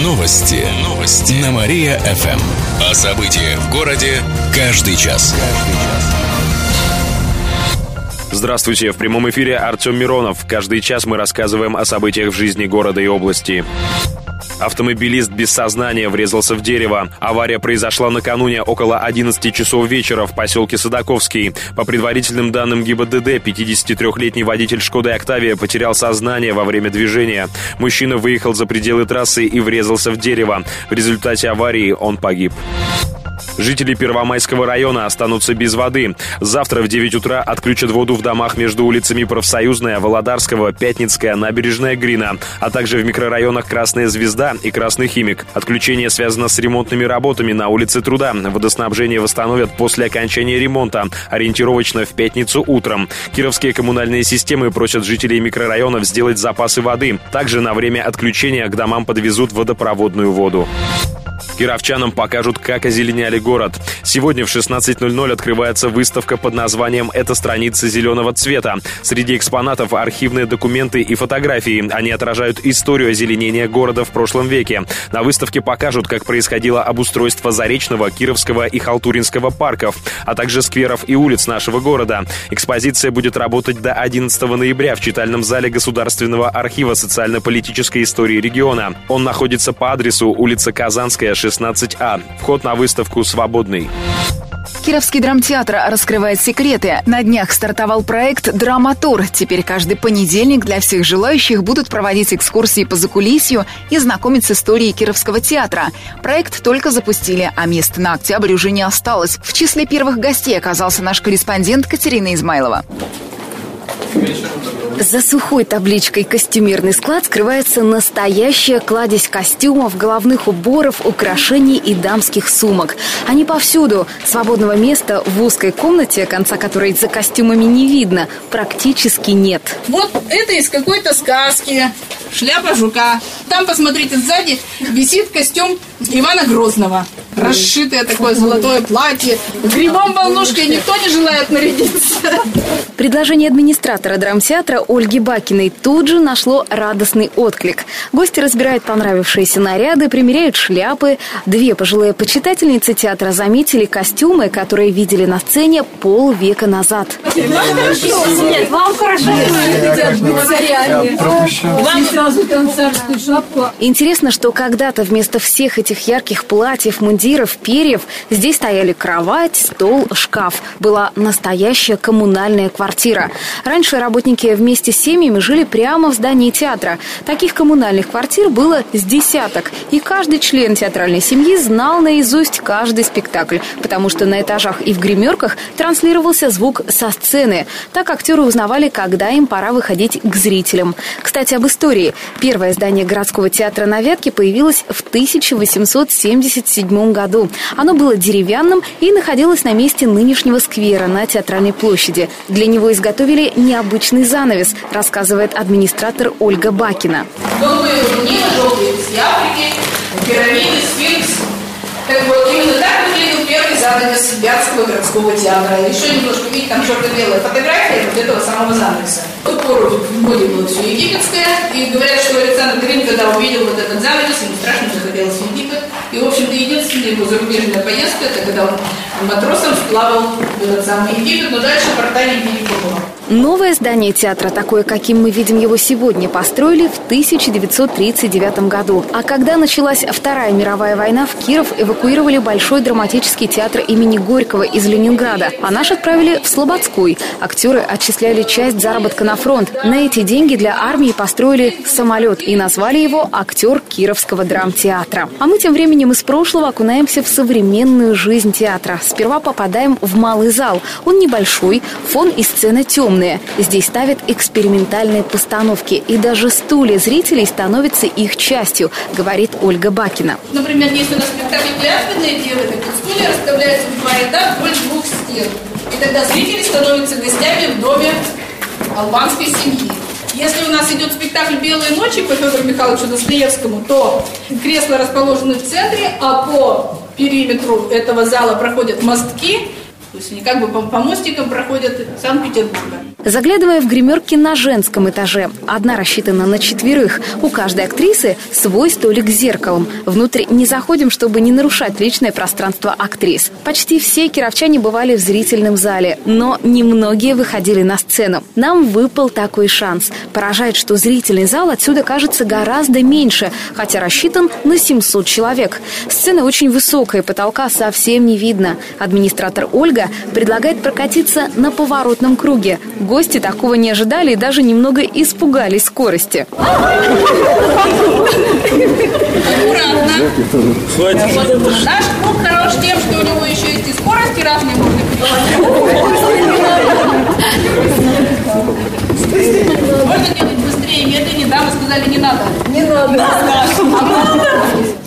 Новости. Новости. На Мария-ФМ. О событиях в городе каждый час. Здравствуйте, в прямом эфире Артем Миронов. Каждый час мы рассказываем о событиях в жизни города и области. Автомобилист без сознания врезался в дерево. Авария произошла накануне около 11 часов вечера в поселке Садаковский. По предварительным данным ГИБДД, 53-летний водитель «Шкоды Октавия» потерял сознание во время движения. Мужчина выехал за пределы трассы и врезался в дерево. В результате аварии он погиб. Жители Первомайского района останутся без воды. Завтра в 9 утра отключат воду в домах между улицами Профсоюзная, Володарского, Пятницкая, Набережная Грина, а также в микрорайонах Красная Звезда и Красный Химик. Отключение связано с ремонтными работами на улице Труда. Водоснабжение восстановят после окончания ремонта, ориентировочно в пятницу утром. Кировские коммунальные системы просят жителей микрорайонов сделать запасы воды. Также на время отключения к домам подвезут водопроводную воду. Кировчанам покажут, как озеленяли город. Сегодня в 16.00 открывается выставка под названием «Это страницы зеленого цвета». Среди экспонатов архивные документы и фотографии. Они отражают историю озеленения города в прошлом веке. На выставке покажут, как происходило обустройство Заречного, Кировского и Халтуринского парков, а также скверов и улиц нашего города. Экспозиция будет работать до 11 ноября в читальном зале Государственного архива социально-политической истории региона. Он находится по адресу улица Казанская, 16А. Вход на выставку свободный. Кировский драмтеатр раскрывает секреты. На днях стартовал проект «Драматур». Теперь каждый понедельник для всех желающих будут проводить экскурсии по закулисью и знакомить с историей Кировского театра. Проект только запустили, а мест на октябрь уже не осталось. В числе первых гостей оказался наш корреспондент Катерина Измайлова. За сухой табличкой «Костюмерный склад» скрывается настоящая кладезь костюмов, головных уборов, украшений и дамских сумок. Они повсюду. Свободного места в узкой комнате, конца которой за костюмами не видно, практически нет. Вот это из какой-то сказки. Шляпа жука. Там, посмотрите, сзади висит костюм Ивана Грозного. Расшитое такое золотое платье. Грибом волнушкой никто не желает нарядиться. Предложение администратора драмтеатра Ольги Бакиной тут же нашло радостный отклик. Гости разбирают понравившиеся наряды, примеряют шляпы. Две пожилые почитательницы театра заметили костюмы, которые видели на сцене полвека назад. Нет, вам хорошо Вам сразу концертную шапку. Интересно, что когда-то вместо всех этих ярких платьев, мундиров, перьев здесь стояли кровать, стол, шкаф. Была настоящая коммунальная квартира. Раньше работники вместе с семьями жили прямо в здании театра. Таких коммунальных квартир было с десяток. И каждый член театральной семьи знал наизусть каждый спектакль, потому что на этажах и в гримерках транслировался звук со сцены. Так актеры узнавали, когда им пора выходить к зрителям. Кстати, об истории. Первое здание городского театра на Вятке появилось в 1877 году. Оно было деревянным и находилось на месте нынешнего сквера на Театральной площади. Для него изготовили необычный занавес, рассказывает администратор Ольга Бакина. Голубые рубинины, желтые из Африки, пирамиды, сфинкс. Так вот, именно так выглядел первый занавес Вятского городского театра. Еще немножко, видите, там черно-белая фотография вот этого самого занавеса. В ту пору в моде было все египетское, и говорят, что Александр Грин, когда увидел вот этот занавес, ему страшно захотелось в Египет. И, в общем-то, единственная его зарубежная поездка, это когда он матросом сплавал этот самый Египет, но дальше порта не было. Новое здание театра, такое, каким мы видим его сегодня, построили в 1939 году. А когда началась Вторая мировая война, в Киров эвакуировали Большой драматический театр имени Горького из Ленинграда, а наш отправили в Слободской. Актеры отчисляли часть заработка на фронт. На эти деньги для армии построили самолет и назвали его «Актер Кировского драмтеатра». А мы тем временем из прошлого окунаемся в современную жизнь театра. Сперва попадаем в малый зал. Он небольшой, фон и сцена темные. Здесь ставят экспериментальные постановки, и даже стулья зрителей становятся их частью, говорит Ольга Бакина. Например, если у нас спектакль клятвенные то стулья расставляются в два ряда вдоль двух стен. И тогда зрители становятся гостями в доме албанской семьи. Если у нас идет спектакль «Белые ночи» по Федору Михайловичу Достоевскому, то кресла расположены в центре, а по периметру этого зала проходят мостки, То есть они как бы по, по мостикам проходят Санкт-Петербурга. Заглядывая в гримерки на женском этаже, одна рассчитана на четверых. У каждой актрисы свой столик с зеркалом. Внутрь не заходим, чтобы не нарушать личное пространство актрис. Почти все кировчане бывали в зрительном зале, но немногие выходили на сцену. Нам выпал такой шанс. Поражает, что зрительный зал отсюда кажется гораздо меньше, хотя рассчитан на 700 человек. Сцена очень высокая, потолка совсем не видно. Администратор Ольга предлагает прокатиться на поворотном круге. Гости такого не ожидали и даже немного испугались скорости. Аккуратно. Наш круг хорош тем, что у него еще есть и скорости разные можно Можно быстрее, медленнее, да, вы сказали, не надо. Не надо.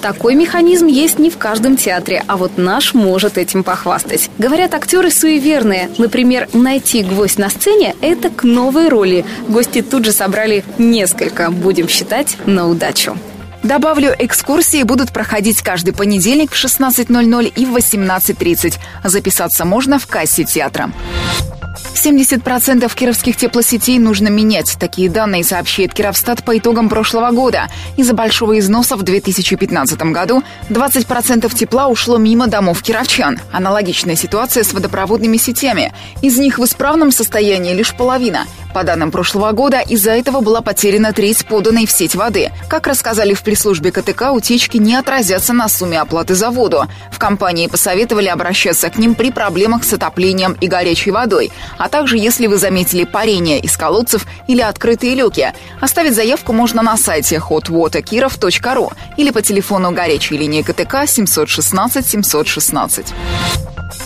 Такой механизм есть не в каждом театре, а вот наш может этим похвастать. Говорят, актеры суеверные. Например, найти гвоздь на сцене – это к новой роли. Гости тут же собрали несколько, будем считать, на удачу. Добавлю, экскурсии будут проходить каждый понедельник в 16.00 и в 18.30. Записаться можно в кассе театра. 70% кировских теплосетей нужно менять. Такие данные сообщает Кировстат по итогам прошлого года. Из-за большого износа в 2015 году 20% тепла ушло мимо домов кировчан. Аналогичная ситуация с водопроводными сетями. Из них в исправном состоянии лишь половина. По данным прошлого года, из-за этого была потеряна треть поданной в сеть воды. Как рассказали в пресс-службе КТК, утечки не отразятся на сумме оплаты за воду. В компании посоветовали обращаться к ним при проблемах с отоплением и горячей водой, а также если вы заметили парение из колодцев или открытые люки. Оставить заявку можно на сайте hotwaterkirov.ru или по телефону горячей линии КТК 716 716.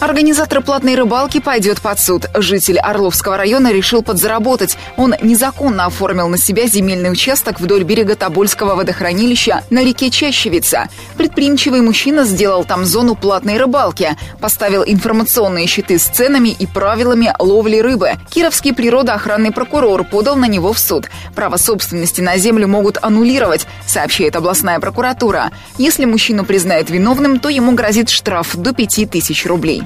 Организатор платной рыбалки пойдет под суд. Житель Орловского района решил подзаработать. Он незаконно оформил на себя земельный участок вдоль берега Тобольского водохранилища на реке Чащевица. Предприимчивый мужчина сделал там зону платной рыбалки, поставил информационные щиты с ценами и правилами ловли рыбы. Кировский природоохранный прокурор подал на него в суд. Право собственности на землю могут аннулировать, сообщает областная прокуратура. Если мужчину признают виновным, то ему грозит штраф до 5000 рублей.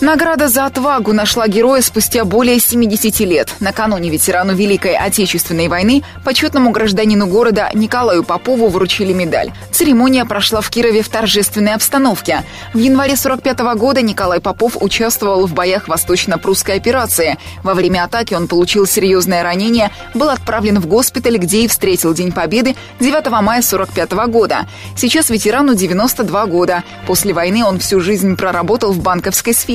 Награда за отвагу нашла героя спустя более 70 лет. Накануне ветерану Великой Отечественной войны почетному гражданину города Николаю Попову вручили медаль. Церемония прошла в Кирове в торжественной обстановке. В январе 45 года Николай Попов участвовал в боях Восточно-Прусской операции. Во время атаки он получил серьезное ранение, был отправлен в госпиталь, где и встретил День Победы 9 мая 45 года. Сейчас ветерану 92 года. После войны он всю жизнь проработал в банковской сфере.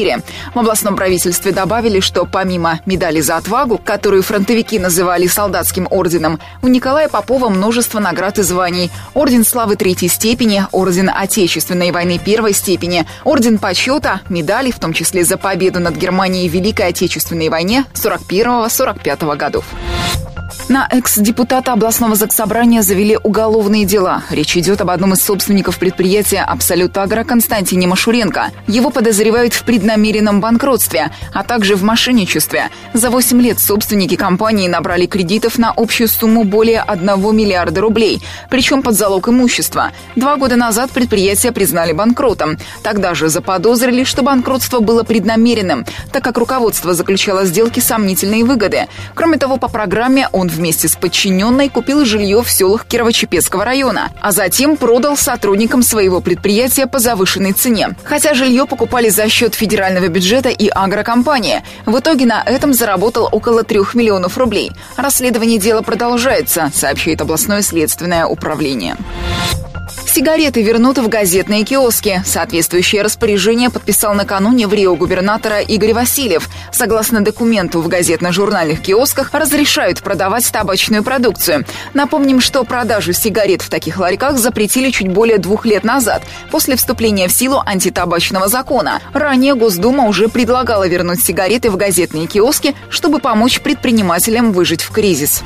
В областном правительстве добавили, что помимо медали за отвагу, которую фронтовики называли солдатским орденом, у Николая Попова множество наград и званий. Орден славы третьей степени, орден Отечественной войны первой степени, орден почета, медали, в том числе за победу над Германией в Великой Отечественной войне 41-45 годов. На экс-депутата областного заксобрания завели уголовные дела. Речь идет об одном из собственников предприятия «Абсолют Агро» Константине Машуренко. Его подозревают в преднамеренном банкротстве, а также в мошенничестве. За 8 лет собственники компании набрали кредитов на общую сумму более 1 миллиарда рублей, причем под залог имущества. Два года назад предприятие признали банкротом. Тогда же заподозрили, что банкротство было преднамеренным, так как руководство заключало сделки сомнительные выгоды. Кроме того, по программе он в вместе с подчиненной купил жилье в селах Кирово-Чепецкого района, а затем продал сотрудникам своего предприятия по завышенной цене. Хотя жилье покупали за счет федерального бюджета и агрокомпании. В итоге на этом заработал около трех миллионов рублей. Расследование дела продолжается, сообщает областное следственное управление. Сигареты вернут в газетные киоски. Соответствующее распоряжение подписал накануне в Рио губернатора Игорь Васильев. Согласно документу, в газетно-журнальных киосках разрешают продавать табачную продукцию. Напомним, что продажу сигарет в таких ларьках запретили чуть более двух лет назад, после вступления в силу антитабачного закона. Ранее Госдума уже предлагала вернуть сигареты в газетные киоски, чтобы помочь предпринимателям выжить в кризис.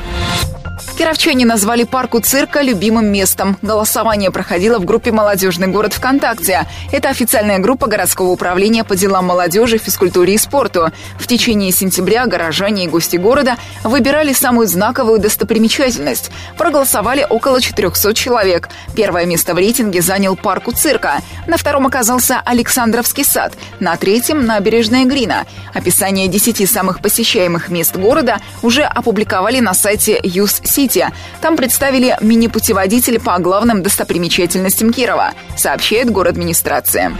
Кировчане назвали парку цирка любимым местом. Голосование проходило в группе «Молодежный город ВКонтакте». Это официальная группа городского управления по делам молодежи, физкультуре и спорту. В течение сентября горожане и гости города выбирали самую знаковую достопримечательность. Проголосовали около 400 человек. Первое место в рейтинге занял парк у цирка. На втором оказался Александровский сад. На третьем – набережная Грина. Описание 10 самых посещаемых мест города уже опубликовали на сайте Юс Сити. Там представили мини-путеводитель по главным достопримечательностям Кирова, сообщает город администрация.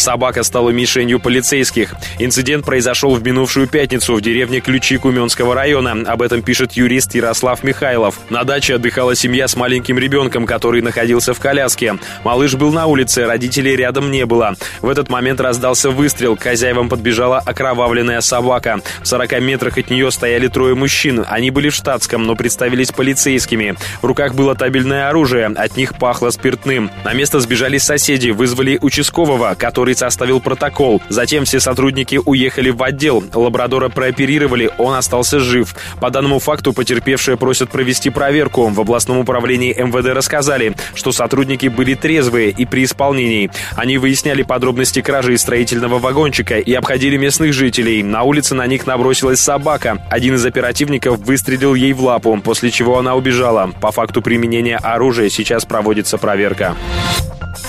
Собака стала мишенью полицейских. Инцидент произошел в минувшую пятницу в деревне Ключи Куменского района. Об этом пишет юрист Ярослав Михайлов. На даче отдыхала семья с маленьким ребенком, который находился в коляске. Малыш был на улице, родителей рядом не было. В этот момент раздался выстрел. К хозяевам подбежала окровавленная собака. В 40 метрах от нее стояли трое мужчин. Они были в штатском, но представились полицейскими. В руках было табельное оружие. От них пахло спиртным. На место сбежали соседи, вызвали участкового, который составил протокол. Затем все сотрудники уехали в отдел. Лабрадора прооперировали, он остался жив. По данному факту потерпевшие просят провести проверку. В областном управлении МВД рассказали, что сотрудники были трезвые и при исполнении. Они выясняли подробности кражи из строительного вагончика и обходили местных жителей. На улице на них набросилась собака. Один из оперативников выстрелил ей в лапу, после чего она убежала. По факту применения оружия сейчас проводится проверка.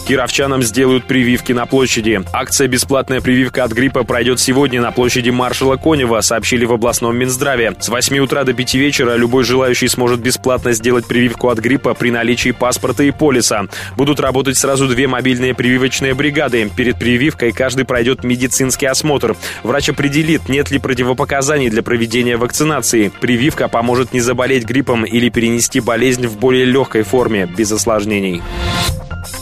Кировчанам сделают прививки на площади. Акция «Бесплатная прививка от гриппа» пройдет сегодня на площади маршала Конева, сообщили в областном Минздраве. С 8 утра до 5 вечера любой желающий сможет бесплатно сделать прививку от гриппа при наличии паспорта и полиса. Будут работать сразу две мобильные прививочные бригады. Перед прививкой каждый пройдет медицинский осмотр. Врач определит, нет ли противопоказаний для проведения вакцинации. Прививка поможет не заболеть гриппом или перенести болезнь в более легкой форме, без осложнений.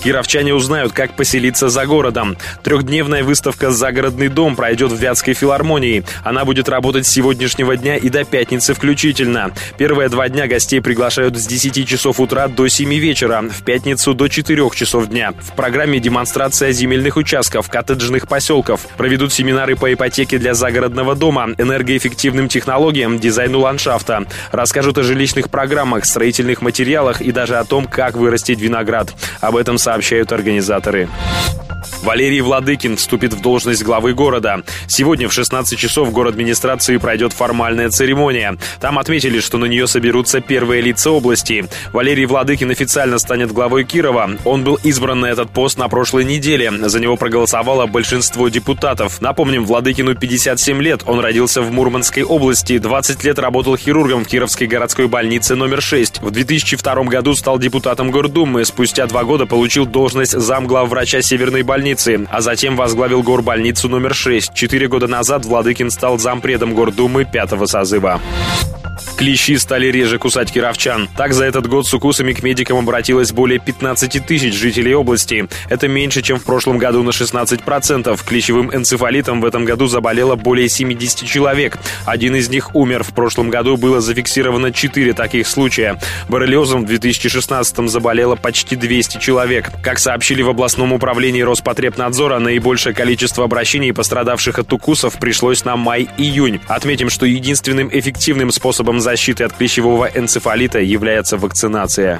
Кировчане узнают, как поселиться за городом. Трехдневная выставка «Загородный дом» пройдет в Вятской филармонии. Она будет работать с сегодняшнего дня и до пятницы включительно. Первые два дня гостей приглашают с 10 часов утра до 7 вечера, в пятницу до 4 часов дня. В программе демонстрация земельных участков, коттеджных поселков. Проведут семинары по ипотеке для загородного дома, энергоэффективным технологиям, дизайну ландшафта. Расскажут о жилищных программах, строительных материалах и даже о том, как вырастить виноград. Об этом сообщают организаторы. Валерий Владыкин вступит в должность главы города. Сегодня в 16 часов город администрации пройдет формальная церемония. Там отметили, что на нее соберутся первые лица области. Валерий Владыкин официально станет главой Кирова. Он был избран на этот пост на прошлой неделе. За него проголосовало большинство депутатов. Напомним, Владыкину 57 лет. Он родился в Мурманской области. 20 лет работал хирургом в Кировской городской больнице номер 6. В 2002 году стал депутатом Гордумы. Спустя два года получил должность замглавврача Северной больницы, а затем возглавил горбольницу номер 6. Четыре года назад Владыкин стал зампредом Гордумы пятого созыва. Клещи стали реже кусать кировчан. Так, за этот год с укусами к медикам обратилось более 15 тысяч жителей области. Это меньше, чем в прошлом году на 16%. Клещевым энцефалитом в этом году заболело более 70 человек. Один из них умер. В прошлом году было зафиксировано 4 таких случая. Боррелиозом в 2016 заболело почти 200 человек. Как сообщили в областном управлении Роспотребнадзора, наибольшее количество обращений пострадавших от укусов пришлось на май-июнь. Отметим, что единственным эффективным способом защиты от клещевого энцефалита является вакцинация.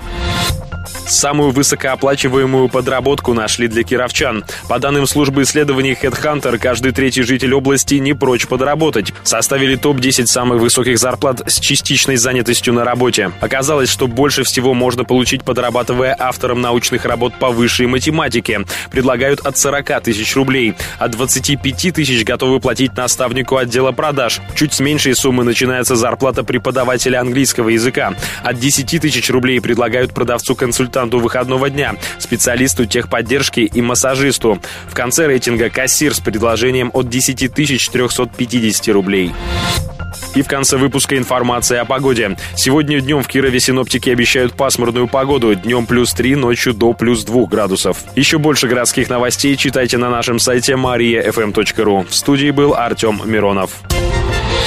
Самую высокооплачиваемую подработку нашли для кировчан. По данным службы исследований HeadHunter, каждый третий житель области не прочь подработать. Составили топ-10 самых высоких зарплат с частичной занятостью на работе. Оказалось, что больше всего можно получить, подрабатывая автором научных работ по высшей математике. Предлагают от 40 тысяч рублей. От 25 тысяч готовы платить наставнику отдела продаж. Чуть с меньшей суммы начинается зарплата преподавателя английского языка. От 10 тысяч рублей предлагают продавцу-консультанту консультанту выходного дня, специалисту техподдержки и массажисту. В конце рейтинга кассир с предложением от 10 350 рублей. И в конце выпуска информация о погоде. Сегодня днем в Кирове синоптики обещают пасмурную погоду. Днем плюс 3, ночью до плюс 2 градусов. Еще больше городских новостей читайте на нашем сайте mariafm.ru. В студии был Артем Миронов.